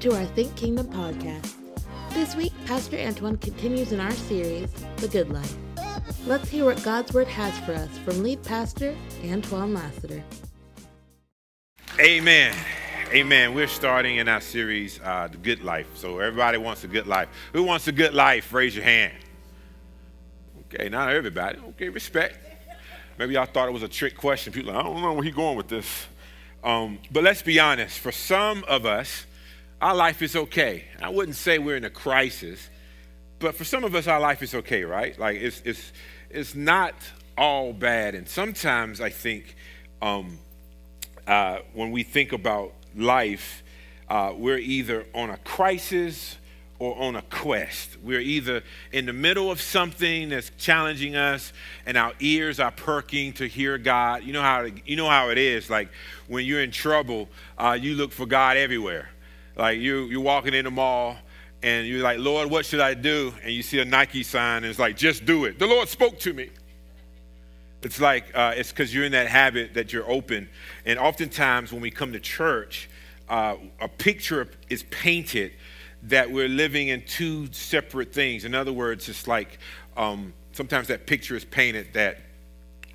To our Think Kingdom podcast. This week, Pastor Antoine continues in our series, The Good Life. Let's hear what God's Word has for us from lead pastor Antoine Lassiter. Amen. Amen. We're starting in our series, uh, The Good Life. So everybody wants a good life. Who wants a good life? Raise your hand. Okay, not everybody. Okay, respect. Maybe y'all thought it was a trick question. People, like, I don't know where he's going with this. Um, but let's be honest. For some of us, our life is okay. I wouldn't say we're in a crisis, but for some of us, our life is okay, right? Like it's it's it's not all bad. And sometimes I think um, uh, when we think about life, uh, we're either on a crisis or on a quest. We're either in the middle of something that's challenging us and our ears are perking to hear God. You know how, you know how it is. Like when you're in trouble, uh, you look for God everywhere. Like you, you're walking in the mall and you're like, Lord, what should I do? And you see a Nike sign and it's like, just do it. The Lord spoke to me. It's like, uh, it's because you're in that habit that you're open. And oftentimes when we come to church, uh, a picture is painted that we're living in two separate things. In other words, it's like um, sometimes that picture is painted that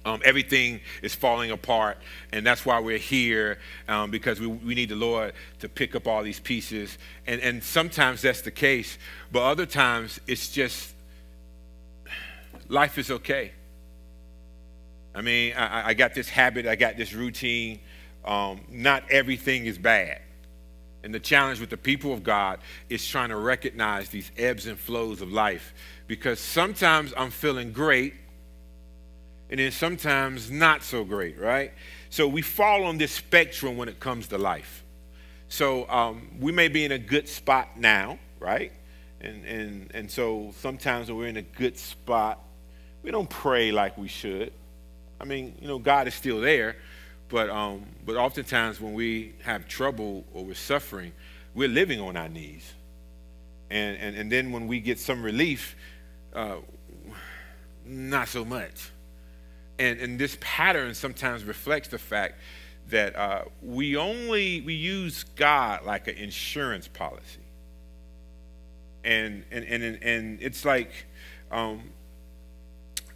um, everything is falling apart, and that's why we're here um, because we, we need the Lord to pick up all these pieces. And, and sometimes that's the case, but other times it's just life is okay. I mean, I, I got this habit, I got this routine. Um, not everything is bad. And the challenge with the people of God is trying to recognize these ebbs and flows of life because sometimes I'm feeling great and then sometimes not so great, right? So we fall on this spectrum when it comes to life. So um, we may be in a good spot now, right? And, and, and so sometimes when we're in a good spot, we don't pray like we should. I mean, you know, God is still there, but, um, but oftentimes when we have trouble or we're suffering, we're living on our knees. And, and, and then when we get some relief, uh, not so much. And, and this pattern sometimes reflects the fact that uh, we only we use God like an insurance policy. And, and, and, and it's like um,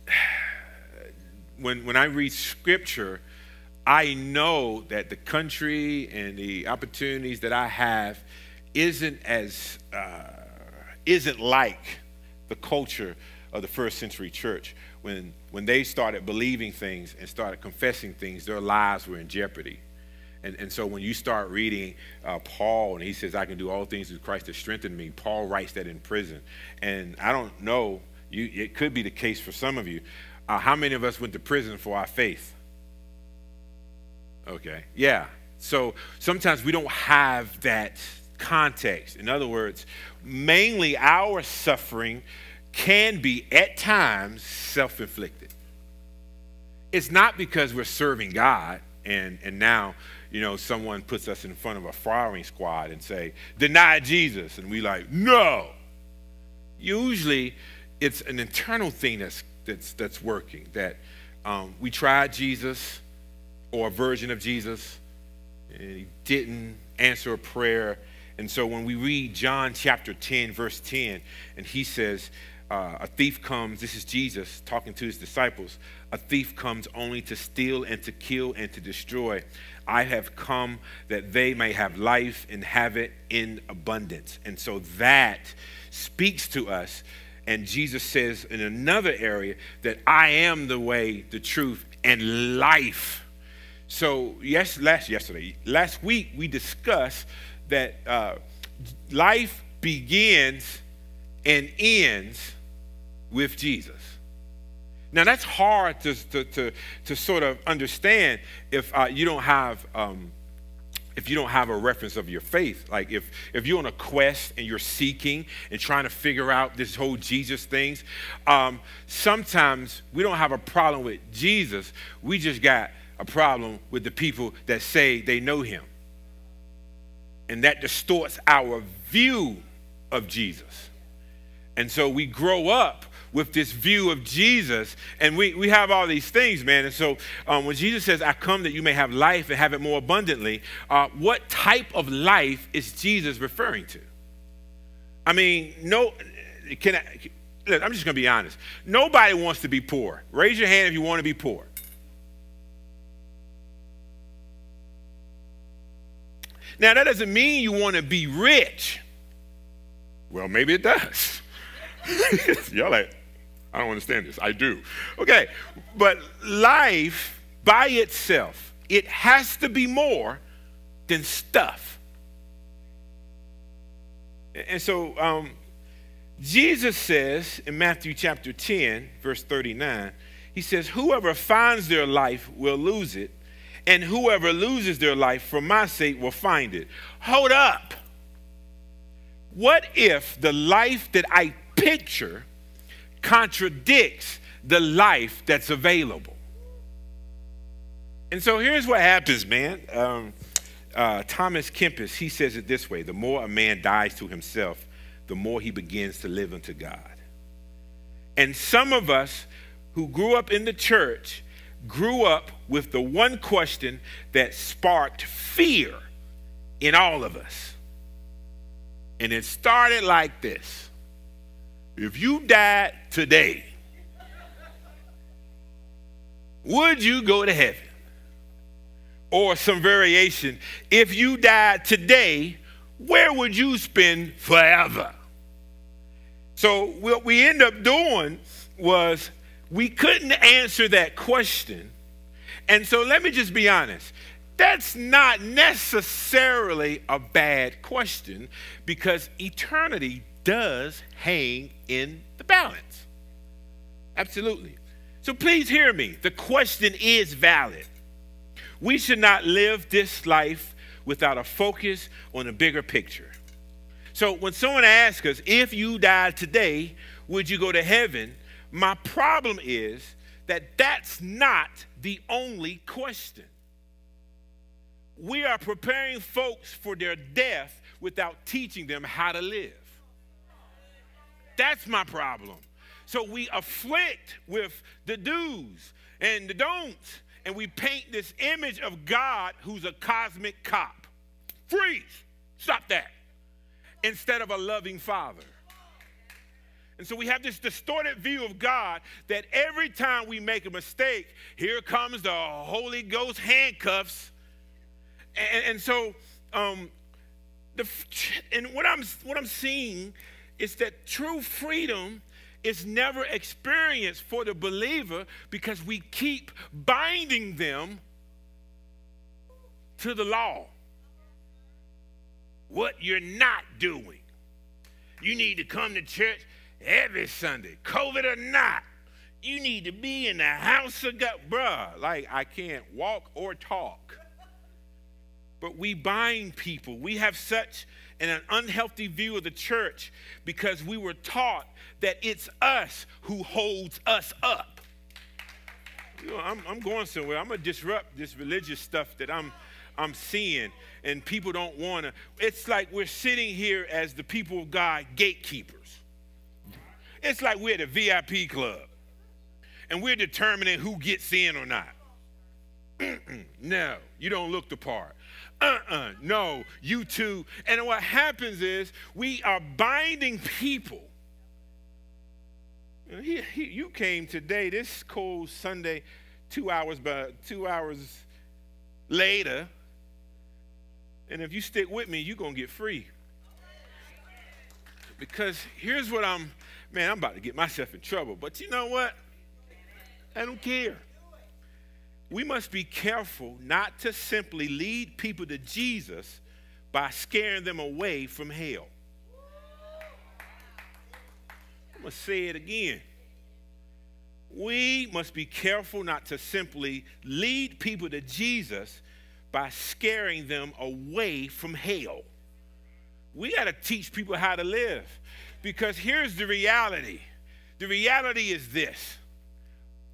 when, when I read scripture, I know that the country and the opportunities that I have isn't as uh, isn't like the culture of the first century church. When when they started believing things and started confessing things, their lives were in jeopardy. And, and so when you start reading uh, Paul and he says, I can do all things through Christ that strengthen me, Paul writes that in prison. And I don't know, you, it could be the case for some of you. Uh, how many of us went to prison for our faith? Okay. Yeah. So sometimes we don't have that context. In other words, mainly our suffering can be at times self inflicted. It's not because we're serving God and, and now, you know, someone puts us in front of a firing squad and say, deny Jesus. And we like, no. Usually it's an internal thing that's, that's, that's working, that um, we tried Jesus or a version of Jesus, and he didn't answer a prayer. And so when we read John chapter 10, verse 10, and he says, uh, A thief comes, this is Jesus talking to his disciples, a thief comes only to steal and to kill and to destroy. I have come that they may have life and have it in abundance. And so that speaks to us. And Jesus says in another area that I am the way, the truth, and life. So yes, last yesterday, last week we discussed that uh, life begins and ends with Jesus. Now that's hard to, to, to, to sort of understand if uh, you don't have um, if you don't have a reference of your faith. Like if if you're on a quest and you're seeking and trying to figure out this whole Jesus things, um, sometimes we don't have a problem with Jesus. We just got a problem with the people that say they know him. And that distorts our view of Jesus. And so we grow up with this view of Jesus, and we, we have all these things, man. And so um, when Jesus says, I come that you may have life and have it more abundantly, uh, what type of life is Jesus referring to? I mean, no, can I, look, I'm just going to be honest. Nobody wants to be poor. Raise your hand if you want to be poor. Now, that doesn't mean you want to be rich. Well, maybe it does. Y'all like, I don't understand this. I do. Okay, but life by itself, it has to be more than stuff. And so um, Jesus says in Matthew chapter 10, verse 39, he says, Whoever finds their life will lose it, and whoever loses their life for my sake will find it. Hold up. What if the life that I picture contradicts the life that's available? And so here's what happens, man. Um, uh, Thomas Kempis, he says it this way the more a man dies to himself, the more he begins to live unto God. And some of us who grew up in the church grew up with the one question that sparked fear in all of us. And it started like this If you died today, would you go to heaven? Or some variation, if you died today, where would you spend forever? So, what we end up doing was we couldn't answer that question. And so let me just be honest. That's not necessarily a bad question because eternity does hang in the balance. Absolutely. So please hear me. The question is valid. We should not live this life without a focus on a bigger picture. So when someone asks us, if you died today, would you go to heaven? My problem is that that's not the only question. We are preparing folks for their death without teaching them how to live. That's my problem. So we afflict with the do's and the don'ts, and we paint this image of God who's a cosmic cop. Freeze! Stop that. Instead of a loving father. And so we have this distorted view of God that every time we make a mistake, here comes the Holy Ghost handcuffs. And, and so, um, the, and what I'm, what I'm seeing is that true freedom is never experienced for the believer because we keep binding them to the law. What you're not doing. You need to come to church every Sunday, COVID or not. You need to be in the house of God. Bruh, like I can't walk or talk. But we bind people. We have such an unhealthy view of the church because we were taught that it's us who holds us up. You know, I'm, I'm going somewhere. I'm going to disrupt this religious stuff that I'm, I'm seeing, and people don't want to. It's like we're sitting here as the people of God gatekeepers. It's like we're at a VIP club and we're determining who gets in or not. no, you don't look the part. Uh-uh, no, you too. And what happens is we are binding people. He, he, you came today, this cold Sunday, two hours, but two hours later, and if you stick with me, you're gonna get free. Because here's what I'm man, I'm about to get myself in trouble. But you know what? I don't care. We must be careful not to simply lead people to Jesus by scaring them away from hell. I'm going to say it again. We must be careful not to simply lead people to Jesus by scaring them away from hell. We got to teach people how to live. Because here's the reality the reality is this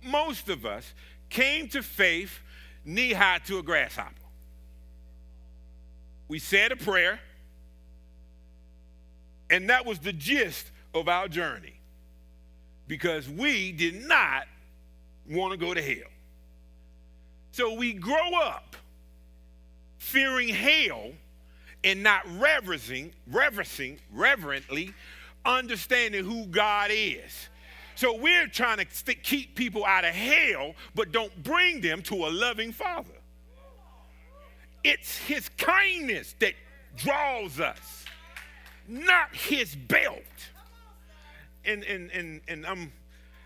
most of us came to faith knee high to a grasshopper. We said a prayer, and that was the gist of our journey. because we did not want to go to hell. So we grow up fearing hell and not reverencing, reverencing, reverently understanding who God is. So we're trying to st- keep people out of hell, but don't bring them to a loving Father. It's His kindness that draws us, not His belt. And and and and I'm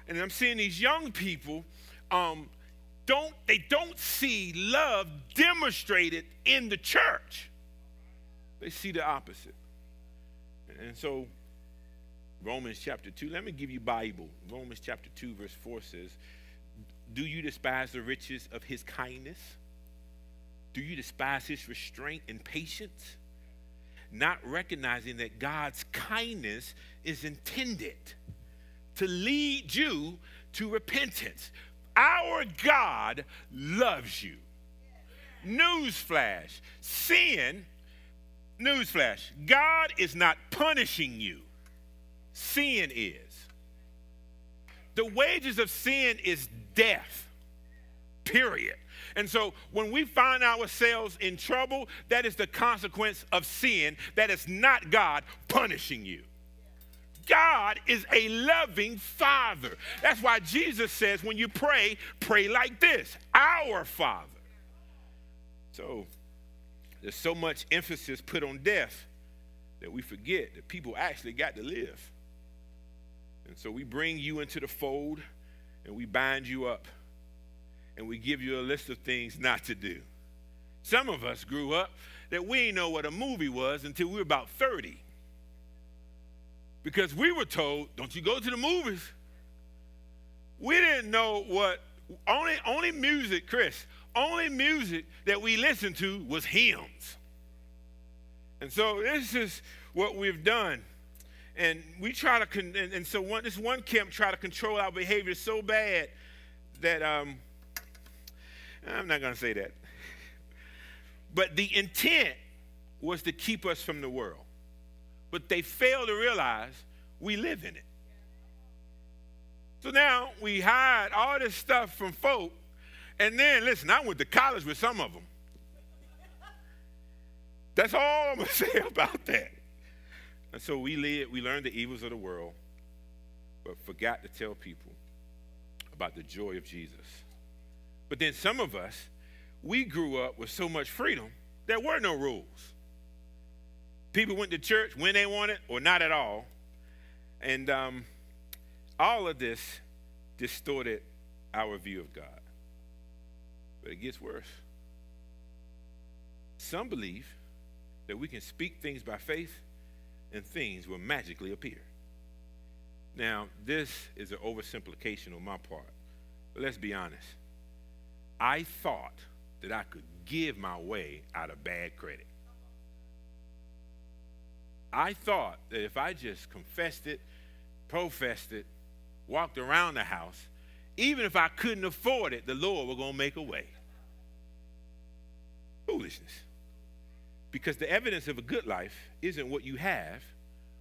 and I'm seeing these young people. Um, don't they don't see love demonstrated in the church? They see the opposite. And so Romans chapter 2. Let me give you Bible. Romans chapter 2 verse 4 says, "Do you despise the riches of his kindness? Do you despise his restraint and patience, not recognizing that God's kindness is intended to lead you to repentance? Our God loves you. Newsflash, sin Newsflash God is not punishing you, sin is. The wages of sin is death, period. And so when we find ourselves in trouble, that is the consequence of sin. That is not God punishing you. God is a loving Father. That's why Jesus says when you pray, pray like this Our Father. So there's so much emphasis put on death that we forget that people actually got to live. And so we bring you into the fold and we bind you up and we give you a list of things not to do. Some of us grew up that we didn't know what a movie was until we were about 30. Because we were told, don't you go to the movies. We didn't know what only only music, Chris, only music that we listened to was hymns. And so this is what we've done. And we try to, con- and, and, so one, this one camp try to control our behavior so bad that, um, I'm not going to say that. But the intent was to keep us from the world. But they fail to realize we live in it. So now we hide all this stuff from folk and then, listen, I went to college with some of them. That's all I'm going to say about that. And so we live, we learned the evils of the world, but forgot to tell people about the joy of Jesus. But then some of us, we grew up with so much freedom, there were no rules. People went to church when they wanted or not at all. And um, all of this distorted our view of God. But it gets worse. Some believe that we can speak things by faith and things will magically appear. Now, this is an oversimplification on my part, but let's be honest. I thought that I could give my way out of bad credit. I thought that if I just confessed it, professed it, walked around the house, even if I couldn't afford it, the Lord was going to make a way. Foolishness. Because the evidence of a good life isn't what you have,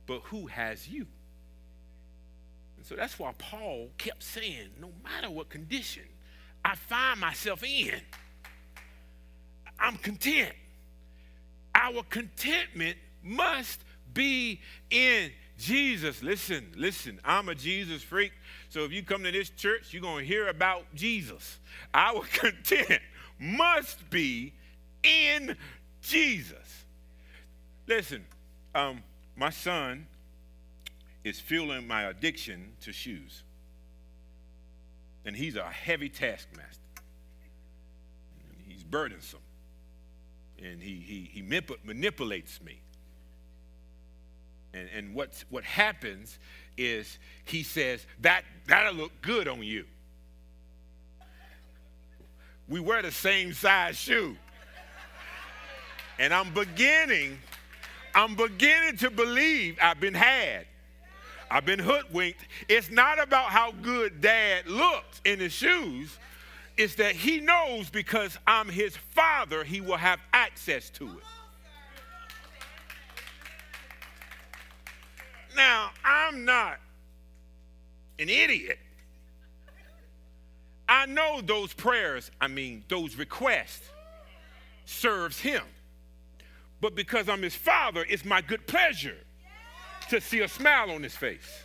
but who has you. And so that's why Paul kept saying, no matter what condition I find myself in, I'm content. Our contentment must be in Jesus. Listen, listen, I'm a Jesus freak. So if you come to this church, you're going to hear about Jesus. Our content must be in Jesus. Listen, um, my son is fueling my addiction to shoes. And he's a heavy taskmaster. He's burdensome. And he, he, he manipulates me. And, and what's, what happens is he says, that, that'll look good on you. We wear the same size shoe. And I'm beginning, I'm beginning to believe I've been had. I've been hoodwinked. It's not about how good dad looks in his shoes. It's that he knows because I'm his father, he will have access to it. Now, I'm not an idiot. I know those prayers, I mean, those requests serves him. But because I'm his father, it's my good pleasure to see a smile on his face.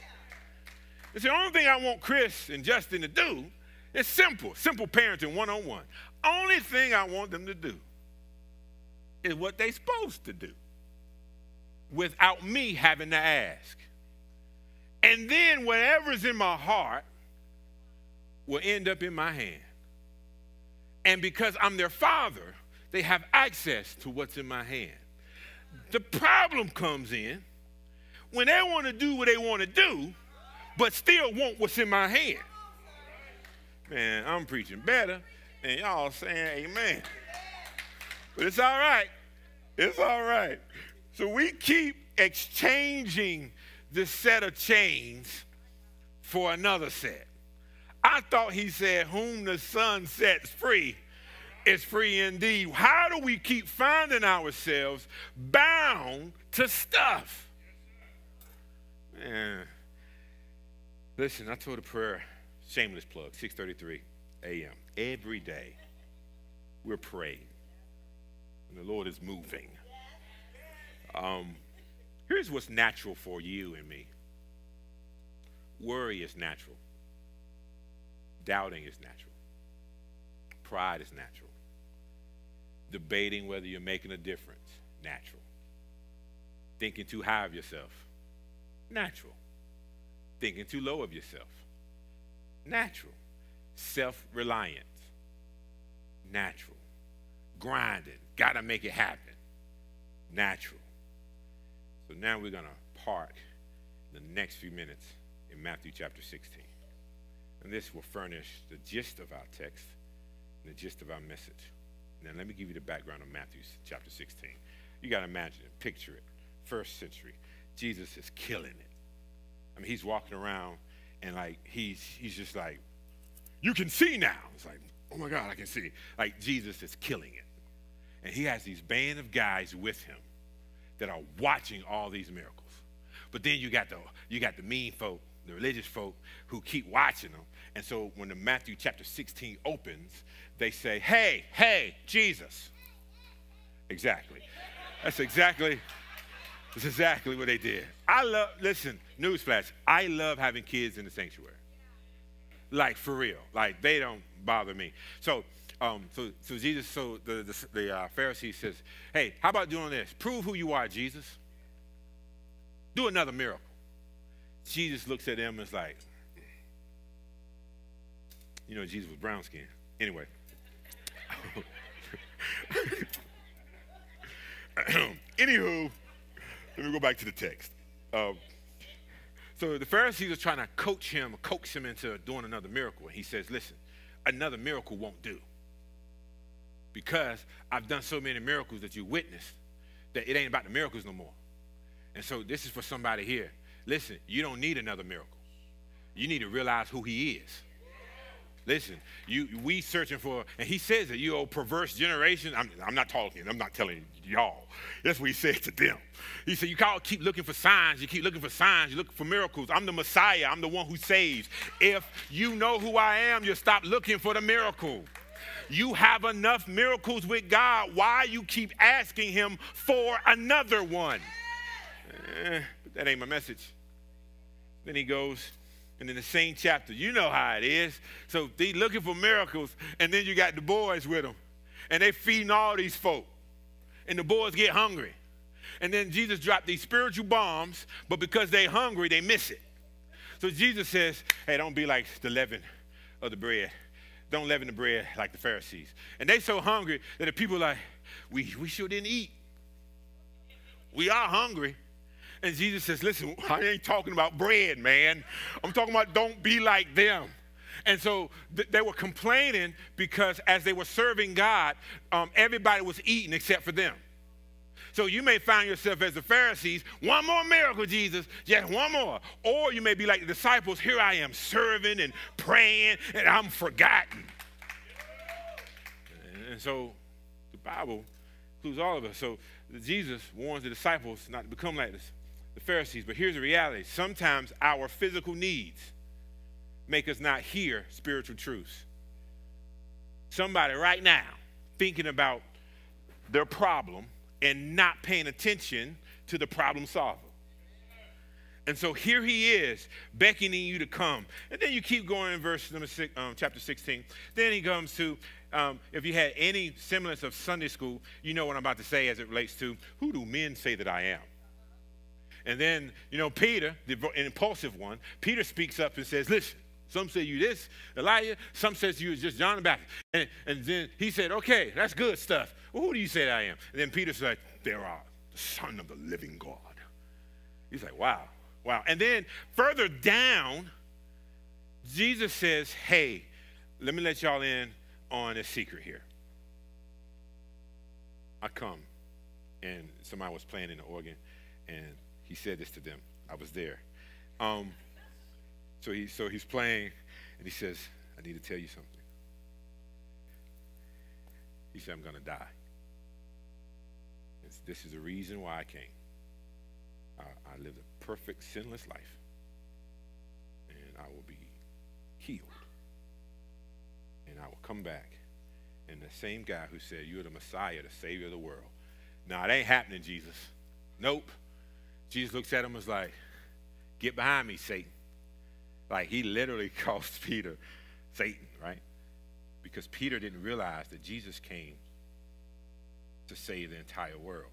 It's the only thing I want Chris and Justin to do. It's simple, simple parenting one on one. Only thing I want them to do is what they're supposed to do without me having to ask. And then whatever's in my heart will end up in my hand. And because I'm their father, they have access to what's in my hand. The problem comes in when they want to do what they want to do, but still want what's in my hand. Man, I'm preaching better than y'all saying amen. But it's all right. It's all right. So we keep exchanging this set of chains for another set. I thought he said, Whom the Son sets free is free indeed. How do we keep finding ourselves bound to stuff? Man. Listen, I told a prayer, shameless plug, 6:33 a.m. Every day we're praying, and the Lord is moving. Um, here's what's natural for you and me. Worry is natural. Doubting is natural. Pride is natural debating whether you're making a difference. Natural. Thinking too high of yourself. Natural. Thinking too low of yourself. Natural. Self reliance. Natural. Grinding. Gotta make it happen. Natural. So now we're going to park the next few minutes in Matthew chapter 16. And this will furnish the gist of our text and the gist of our message. Now, let me give you the background of Matthew chapter 16. You got to imagine it, picture it. First century, Jesus is killing it. I mean, he's walking around and like he's he's just like, you can see now. It's like, oh my God, I can see. Like Jesus is killing it. And he has these band of guys with him that are watching all these miracles. But then you got the you got the mean folk, the religious folk who keep watching them. And so when the Matthew chapter 16 opens, they say, hey, hey, Jesus. Exactly. That's exactly, that's exactly what they did. I love, listen, newsflash, I love having kids in the sanctuary. Like, for real. Like, they don't bother me. So, um, so, so Jesus, so the, the, the uh, Pharisee says, hey, how about doing this? Prove who you are, Jesus. Do another miracle. Jesus looks at them and is like, you know, Jesus was brown skinned. Anyway. Anywho, let me go back to the text. Um, so the Pharisees are trying to coach him, coax him into doing another miracle. He says, Listen, another miracle won't do. Because I've done so many miracles that you witnessed that it ain't about the miracles no more. And so this is for somebody here. Listen, you don't need another miracle. You need to realize who he is. Listen, you we searching for, and he says that you old perverse generation. I'm, I'm not talking. I'm not telling y'all. That's what he said to them. He said, you all keep looking for signs. You keep looking for signs. You look for miracles. I'm the Messiah. I'm the one who saves. If you know who I am, you stop looking for the miracle. You have enough miracles with God. Why you keep asking Him for another one? Eh, that ain't my message. Then he goes, and in the same chapter, you know how it is. So they looking for miracles, and then you got the boys with them, and they feeding all these folk, and the boys get hungry. And then Jesus dropped these spiritual bombs, but because they hungry, they miss it. So Jesus says, hey, don't be like the leaven of the bread. Don't leaven the bread like the Pharisees. And they so hungry that the people like, we, we sure didn't eat. We are hungry. And Jesus says, Listen, I ain't talking about bread, man. I'm talking about don't be like them. And so th- they were complaining because as they were serving God, um, everybody was eating except for them. So you may find yourself as the Pharisees, one more miracle, Jesus, just one more. Or you may be like the disciples, here I am serving and praying, and I'm forgotten. And so the Bible includes all of us. So Jesus warns the disciples not to become like this the Pharisees. But here's the reality sometimes our physical needs make us not hear spiritual truths. Somebody right now thinking about their problem and not paying attention to the problem solver. And so here he is, beckoning you to come. And then you keep going in verse number six, um, chapter 16. Then he comes to, um, if you had any semblance of Sunday school, you know what I'm about to say as it relates to who do men say that I am? And then, you know, Peter, the impulsive one, Peter speaks up and says, listen, some say you this, Elijah. Some says you just John the Baptist. And, and then he said, okay, that's good stuff. Well, who do you say I am? And then Peter said, there are the son of the living God. He's like, wow, wow. And then further down, Jesus says, hey, let me let y'all in on a secret here. I come, and somebody was playing in the organ, and he said this to them. I was there. Um, so, he, so he's playing, and he says, I need to tell you something. He said, I'm going to die. This is the reason why I came. I, I lived a perfect, sinless life, and I will be healed. And I will come back. And the same guy who said, You're the Messiah, the Savior of the world. Now, it ain't happening, Jesus. Nope. Jesus looks at him and was like, Get behind me, Satan. Like he literally calls Peter Satan, right? Because Peter didn't realize that Jesus came to save the entire world.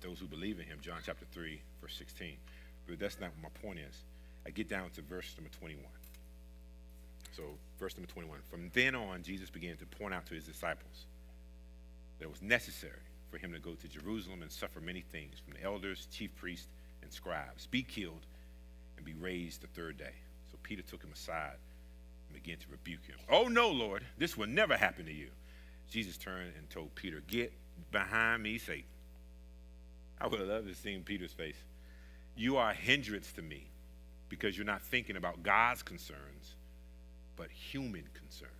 Those who believe in him, John chapter 3, verse 16. But that's not what my point is. I get down to verse number 21. So, verse number 21. From then on, Jesus began to point out to his disciples that it was necessary for him to go to Jerusalem and suffer many things from the elders, chief priests, and scribes, be killed, and be raised the third day. So Peter took him aside and began to rebuke him. Oh, no, Lord, this will never happen to you. Jesus turned and told Peter, Get behind me, Satan. I would have loved to see Peter's face. You are a hindrance to me because you're not thinking about God's concerns, but human concerns.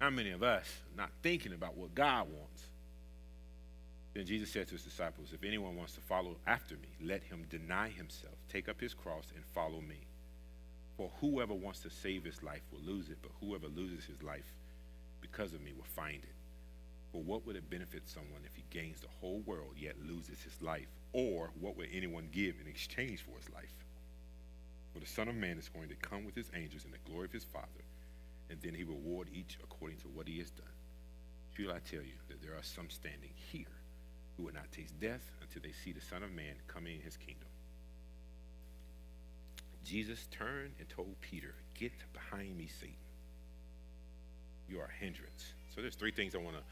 How many of us not thinking about what God wants? Then Jesus said to his disciples, If anyone wants to follow after me, let him deny himself, take up his cross, and follow me. For whoever wants to save his life will lose it, but whoever loses his life because of me will find it. For what would it benefit someone if he gains the whole world yet loses his life? Or what would anyone give in exchange for his life? For the Son of Man is going to come with his angels in the glory of his Father and then he will reward each according to what he has done. Truly I tell you that there are some standing here who will not taste death until they see the Son of Man coming in his kingdom. Jesus turned and told Peter, Get behind me, Satan. You are a hindrance. So there's three things I want to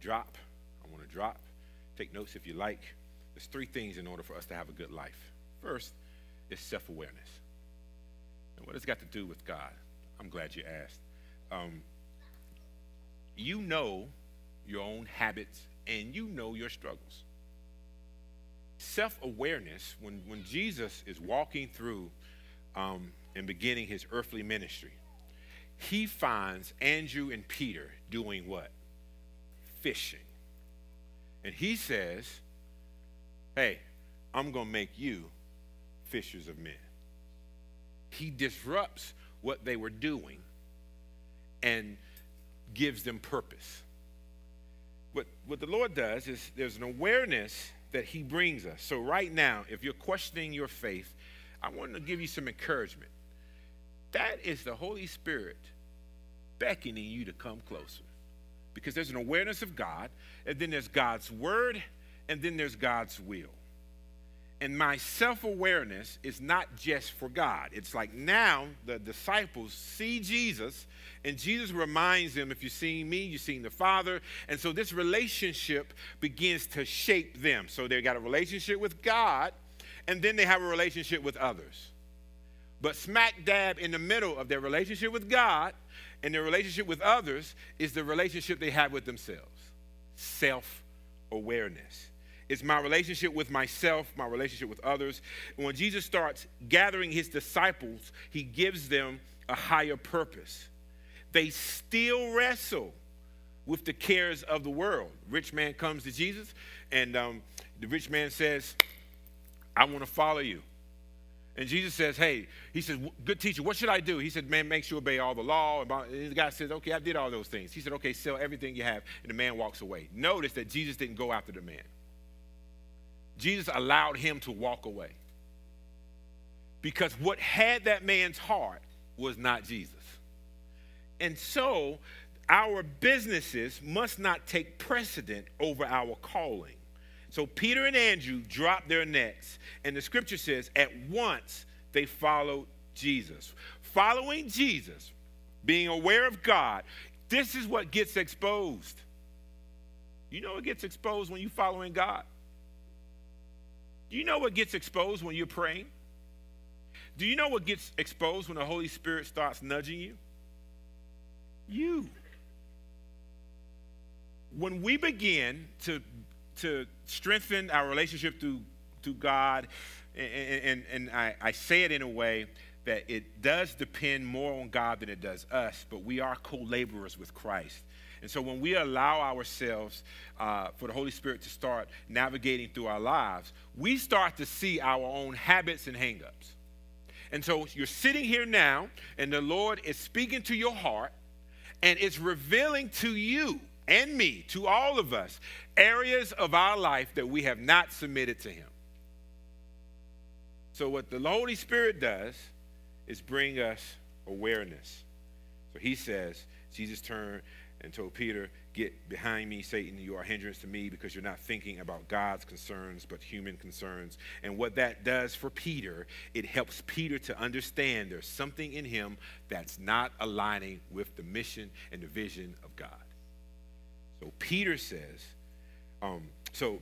drop. I want to drop. Take notes if you like. There's three things in order for us to have a good life. First is self awareness. And what has got to do with God? I'm glad you asked um, you know your own habits and you know your struggles. Self awareness, when, when Jesus is walking through um, and beginning his earthly ministry, he finds Andrew and Peter doing what? Fishing. And he says, Hey, I'm going to make you fishers of men. He disrupts what they were doing and gives them purpose. What, what the Lord does is there's an awareness that He brings us. So, right now, if you're questioning your faith, I want to give you some encouragement. That is the Holy Spirit beckoning you to come closer. Because there's an awareness of God, and then there's God's Word, and then there's God's will. And my self awareness is not just for God. It's like now the disciples see Jesus, and Jesus reminds them if you've seen me, you've seen the Father. And so this relationship begins to shape them. So they've got a relationship with God, and then they have a relationship with others. But smack dab in the middle of their relationship with God and their relationship with others is the relationship they have with themselves self awareness. It's my relationship with myself, my relationship with others. And when Jesus starts gathering his disciples, he gives them a higher purpose. They still wrestle with the cares of the world. Rich man comes to Jesus, and um, the rich man says, I want to follow you. And Jesus says, Hey, he says, Good teacher, what should I do? He said, Man, make sure you obey all the law. And the guy says, Okay, I did all those things. He said, Okay, sell everything you have. And the man walks away. Notice that Jesus didn't go after the man, Jesus allowed him to walk away. Because what had that man's heart was not Jesus. And so, our businesses must not take precedent over our calling. So Peter and Andrew dropped their nets, and the scripture says, at once they followed Jesus. Following Jesus, being aware of God, this is what gets exposed. You know what gets exposed when you're following God? Do you know what gets exposed when you're praying? Do you know what gets exposed when the Holy Spirit starts nudging you? You. When we begin to to strengthen our relationship to, to God, and, and, and I, I say it in a way that it does depend more on God than it does us, but we are co laborers with Christ. And so when we allow ourselves uh, for the Holy Spirit to start navigating through our lives, we start to see our own habits and hangups. And so you're sitting here now, and the Lord is speaking to your heart, and it's revealing to you and me, to all of us, areas of our life that we have not submitted to Him. So, what the Holy Spirit does is bring us awareness. So, He says, Jesus turned and told Peter, Get behind me, Satan. You are a hindrance to me because you're not thinking about God's concerns, but human concerns. And what that does for Peter, it helps Peter to understand there's something in him that's not aligning with the mission and the vision of God. So Peter says, um, so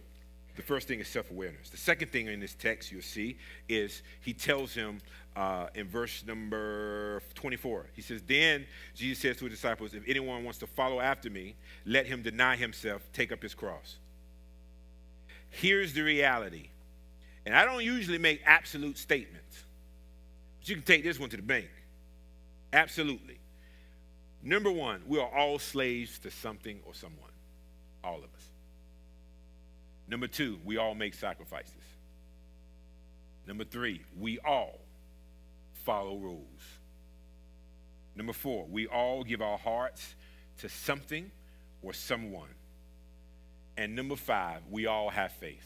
the first thing is self awareness. The second thing in this text you'll see is he tells him uh, in verse number 24, he says, Then Jesus says to his disciples, If anyone wants to follow after me, let him deny himself, take up his cross. Here's the reality. And I don't usually make absolute statements, but you can take this one to the bank. Absolutely. Number one, we are all slaves to something or someone. All of us. Number two, we all make sacrifices. Number three, we all follow rules. Number four, we all give our hearts to something or someone. And number five, we all have faith.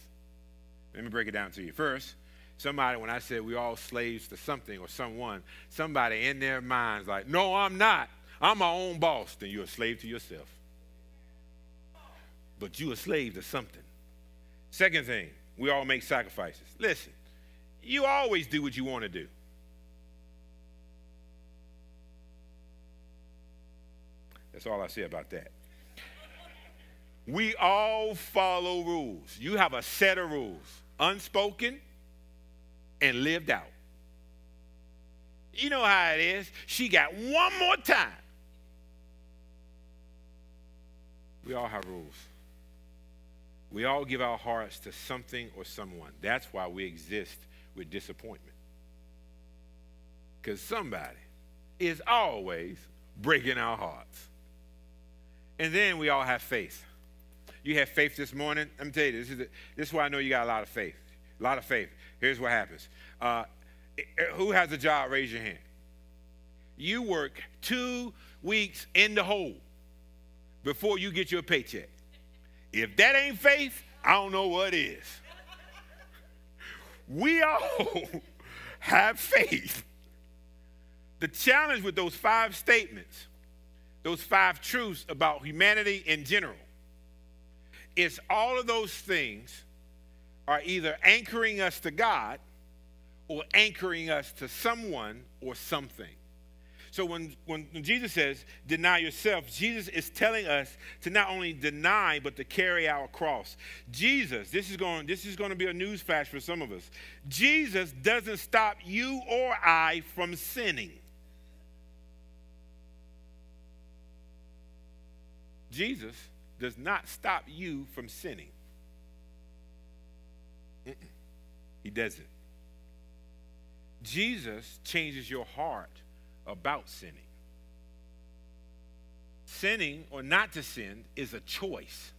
Let me break it down to you. First, somebody, when I said we all slaves to something or someone, somebody in their minds like, no, I'm not. I'm my own boss. Then you're a slave to yourself but you're a slave to something. Second thing, we all make sacrifices. Listen, you always do what you want to do. That's all I say about that. We all follow rules. You have a set of rules, unspoken and lived out. You know how it is. She got one more time. We all have rules. We all give our hearts to something or someone. That's why we exist with disappointment. Because somebody is always breaking our hearts. And then we all have faith. You have faith this morning. Let me tell you, this is, this is why I know you got a lot of faith. A lot of faith. Here's what happens. Uh, who has a job? Raise your hand. You work two weeks in the hole before you get your paycheck. If that ain't faith, I don't know what is. We all have faith. The challenge with those five statements, those five truths about humanity in general, is all of those things are either anchoring us to God or anchoring us to someone or something. So when, when Jesus says, deny yourself, Jesus is telling us to not only deny, but to carry our cross. Jesus, this is going, this is going to be a news flash for some of us. Jesus doesn't stop you or I from sinning. Jesus does not stop you from sinning. Mm-mm. He doesn't. Jesus changes your heart about sinning. Sinning or not to sin is a choice.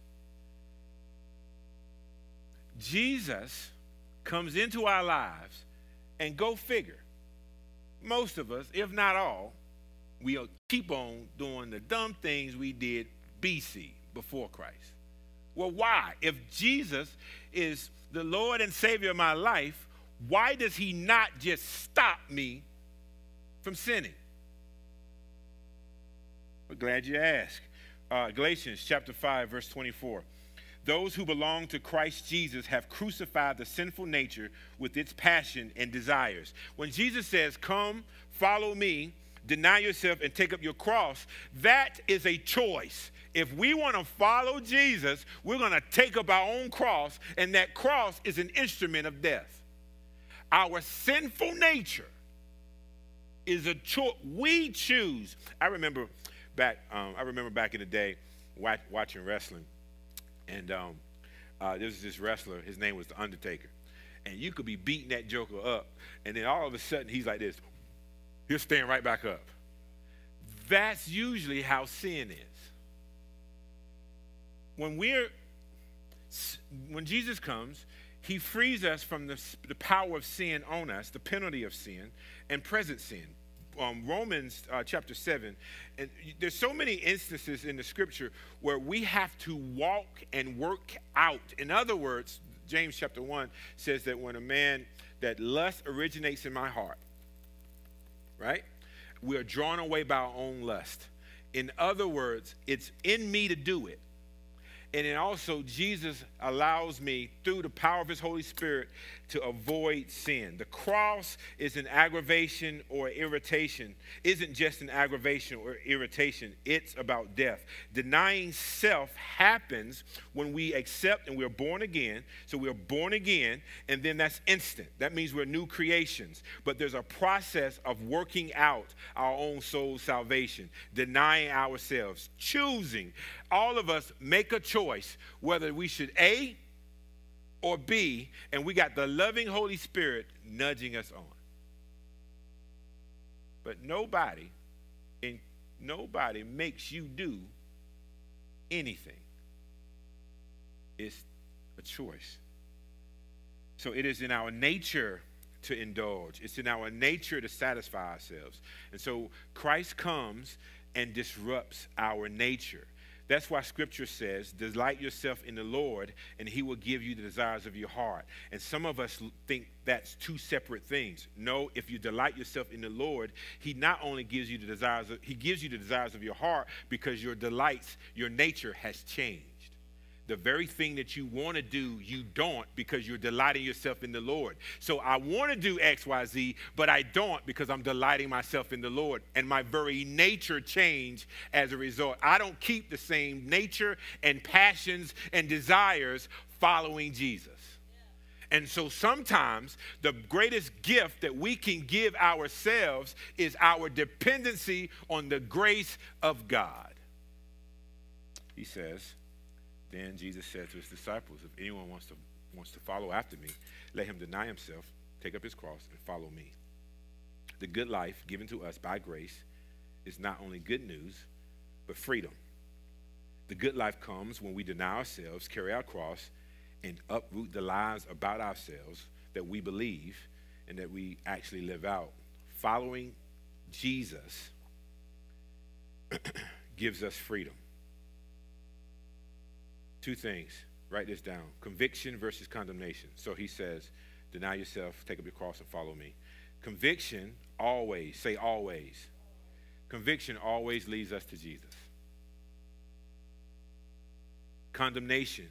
Jesus comes into our lives And go figure. Most of us, if not all, we'll keep on doing the dumb things we did BC, before Christ. Well, why? If Jesus is the Lord and Savior of my life, why does He not just stop me from sinning? We're glad you asked. Uh, Galatians chapter 5, verse 24. Those who belong to Christ Jesus have crucified the sinful nature with its passion and desires. When Jesus says, Come, follow me, deny yourself, and take up your cross, that is a choice. If we want to follow Jesus, we're going to take up our own cross, and that cross is an instrument of death. Our sinful nature is a choice. We choose. I remember back. Um, I remember back in the day watch, watching wrestling, and um, uh, there was this wrestler. His name was the Undertaker, and you could be beating that Joker up, and then all of a sudden he's like this. He'll stand right back up. That's usually how sin is. When we're when Jesus comes, he frees us from the, the power of sin on us, the penalty of sin, and present sin. Um, Romans uh, chapter 7, and there's so many instances in the scripture where we have to walk and work out. In other words, James chapter 1 says that when a man, that lust originates in my heart, right? We are drawn away by our own lust. In other words, it's in me to do it. And then also, Jesus allows me, through the power of his Holy Spirit, to avoid sin. The cross is an aggravation or irritation, isn't just an aggravation or irritation, it's about death. Denying self happens when we accept and we're born again. So we're born again, and then that's instant. That means we're new creations. But there's a process of working out our own soul salvation, denying ourselves, choosing. All of us make a choice whether we should A, or B, and we got the loving Holy Spirit nudging us on. But nobody, in, nobody makes you do anything. It's a choice. So it is in our nature to indulge. It's in our nature to satisfy ourselves. And so Christ comes and disrupts our nature. That's why scripture says, Delight yourself in the Lord, and he will give you the desires of your heart. And some of us think that's two separate things. No, if you delight yourself in the Lord, he not only gives you the desires of, he gives you the desires of your heart because your delights, your nature has changed the very thing that you want to do, you don't because you're delighting yourself in the Lord. So I want to do X, Y, Z, but I don't because I'm delighting myself in the Lord. And my very nature changed as a result. I don't keep the same nature and passions and desires following Jesus. And so sometimes the greatest gift that we can give ourselves is our dependency on the grace of God. He says, then Jesus said to his disciples, If anyone wants to, wants to follow after me, let him deny himself, take up his cross, and follow me. The good life given to us by grace is not only good news, but freedom. The good life comes when we deny ourselves, carry our cross, and uproot the lies about ourselves that we believe and that we actually live out. Following Jesus gives us freedom. Two things. Write this down conviction versus condemnation. So he says, Deny yourself, take up your cross, and follow me. Conviction always, say always. Conviction always leads us to Jesus. Condemnation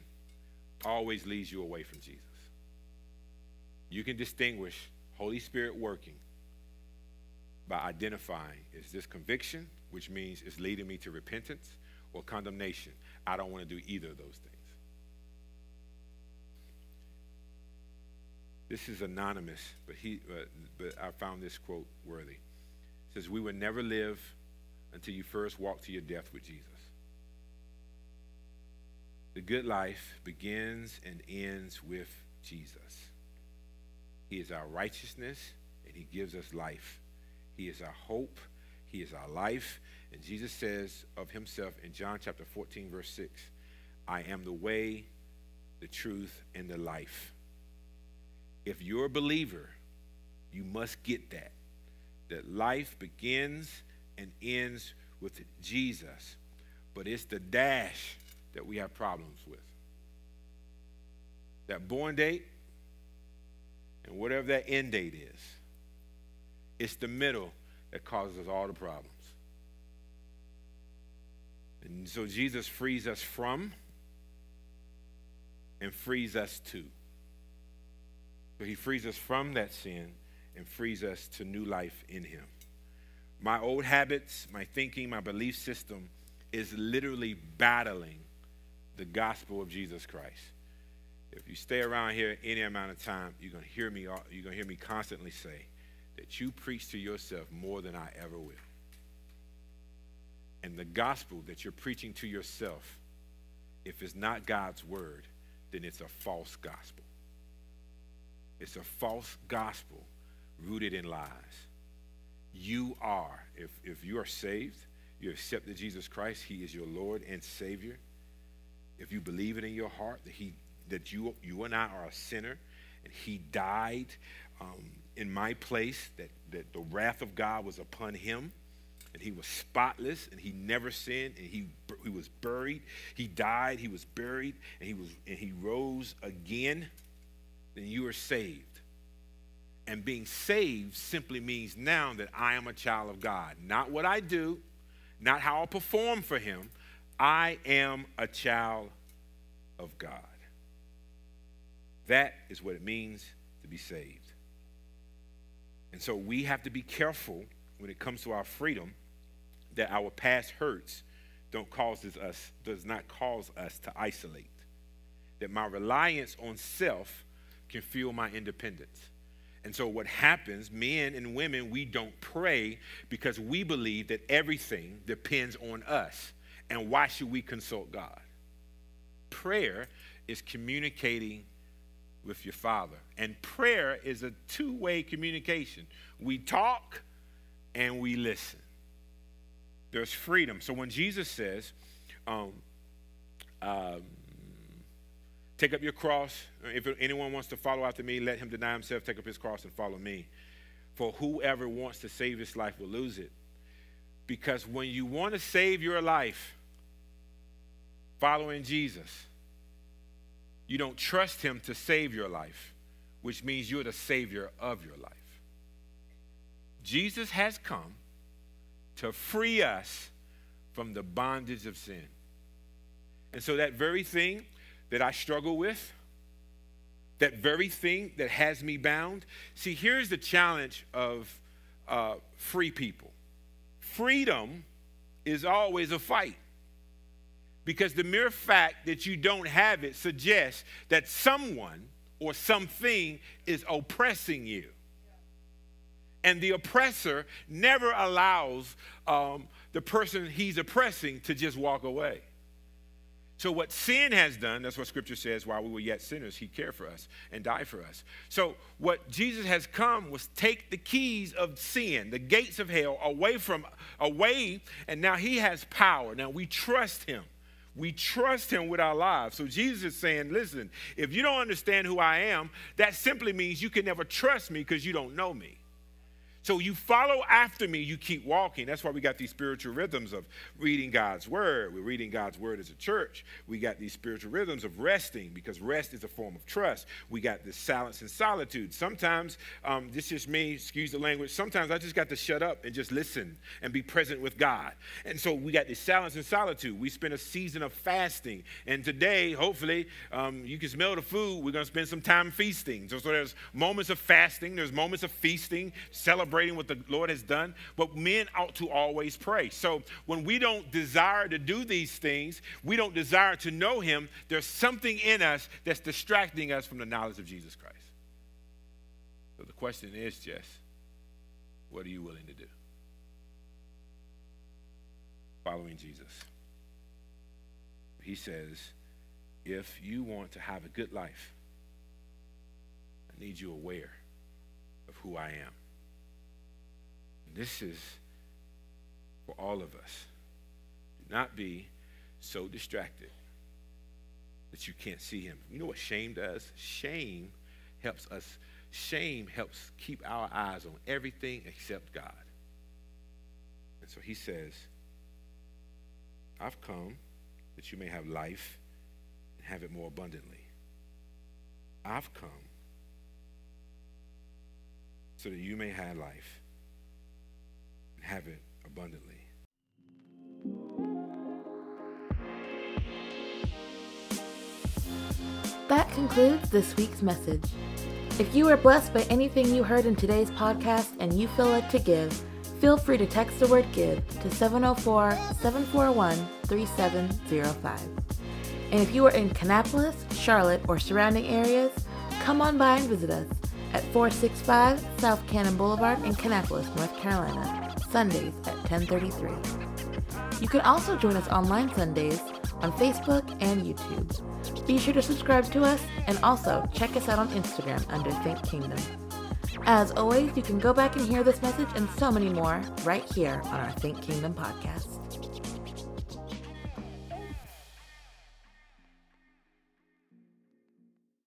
always leads you away from Jesus. You can distinguish Holy Spirit working by identifying is this conviction, which means it's leading me to repentance, or condemnation. I don't want to do either of those things. This is anonymous, but he, uh, but I found this quote worthy. It says, "We will never live until you first walk to your death with Jesus." The good life begins and ends with Jesus. He is our righteousness, and He gives us life. He is our hope. He is our life. And Jesus says of himself in John chapter 14, verse 6, I am the way, the truth, and the life. If you're a believer, You must get that. That life begins and ends with Jesus, but it's the dash that we have problems with. That born date and whatever that end date is, it's the middle that causes all the problems. And so Jesus frees us from and frees us to. So he frees us from that sin and frees us to new life in him. My old habits, my thinking, my belief system is literally battling the gospel of Jesus Christ. If you stay around here any amount of time, you're going to hear me you're going to hear me constantly say that you preach to yourself more than I ever will. And the gospel that you're preaching to yourself, if it's not God's word, then it's a false gospel. It's a false gospel rooted in lies. You are, if, if you are saved, you accepted Jesus Christ, He is your Lord and Savior. If you believe it in your heart that He that you you and I are a sinner, and He died um, in my place, that, that the wrath of God was upon him and he was spotless and he never sinned and he, he was buried. He died he was buried and he was and he rose again then you are saved. And being saved simply means now that i am a child of god. Not what i do not how i perform for him. I am a child of god. That is what it means to be saved. And so we have to be careful when it comes to our freedom that our past hurts don't causes us does not cause us to isolate. That my reliance on self can fuel my independence. And so what happens men and women we don't pray because we believe that everything depends on us. And why should we consult god? Prayer is communicating with your father. And prayer is a two-way communication. We talk and we listen there's freedom. So when Jesus says, um, um, take up your cross, if anyone wants to follow after me, let him deny himself, take up his cross, and follow me. For whoever wants to save his life will lose it. Because when you want to save your life following Jesus, you don't trust him to save your life, which means you're the savior of your life. Jesus has come to free us from the bondage of sin. And so, that very thing that I struggle with, that very thing that has me bound, see, here's the challenge of uh, free people freedom is always a fight. Because the mere fact that you don't have it suggests that someone or something is oppressing you and the oppressor never allows um, the person he's oppressing to just walk away. So, what sin has done, that's what scripture says, while we were yet sinners, he cared for us and died for us. So, what Jesus has come was take the keys of sin, the gates of hell, away from, away, and now he has power. Now we trust him. We trust him with our lives. So Jesus is saying, listen, if you don't understand who I am, that simply means you can never trust me because you don't know me. So you follow after me, you keep walking. That's why we got these spiritual rhythms of reading God's word. We're reading God's word as a church. We got these spiritual rhythms of resting because rest is a form of trust. We got this silence and solitude. Sometimes, um, this is me, excuse the language, sometimes I just got to shut up and just listen and be present with God. And so we got this silence and solitude. We spend a season of fasting. And today, hopefully, um, you can smell the food. We're going to spend some time feasting. So, so there's moments of fasting, there's moments of feasting, celebrating celebrating what the Lord has done, but men ought to always pray. So when we don't desire to do these things, we don't desire to know Him, there's something in us that's distracting us from the knowledge of Jesus Christ. So the question is, Jess, what are you willing to do? Following Jesus. He says, if you want to have a good life, I need you aware of who I am. This is for all of us. Do not be so distracted that you can't see him. You know what shame does? Shame helps us shame helps keep our eyes on everything except God. And so he says, I've come that you may have life and have it more abundantly. I've come so that you may have life have it abundantly. That concludes this week's message. If you were blessed by anything you heard in today's podcast and you feel led to give, feel free to text the word GIVE to 704 741 3705. And if you are in Kannapolis, Charlotte, or surrounding areas, come on by and visit us at 465 South Cannon Boulevard in Kannapolis, North Carolina, Sundays at 1033. You can also join us online Sundays on Facebook and YouTube. Be sure to subscribe to us and also check us out on Instagram under Think Kingdom. As always, you can go back and hear this message and so many more right here on our Think Kingdom podcast.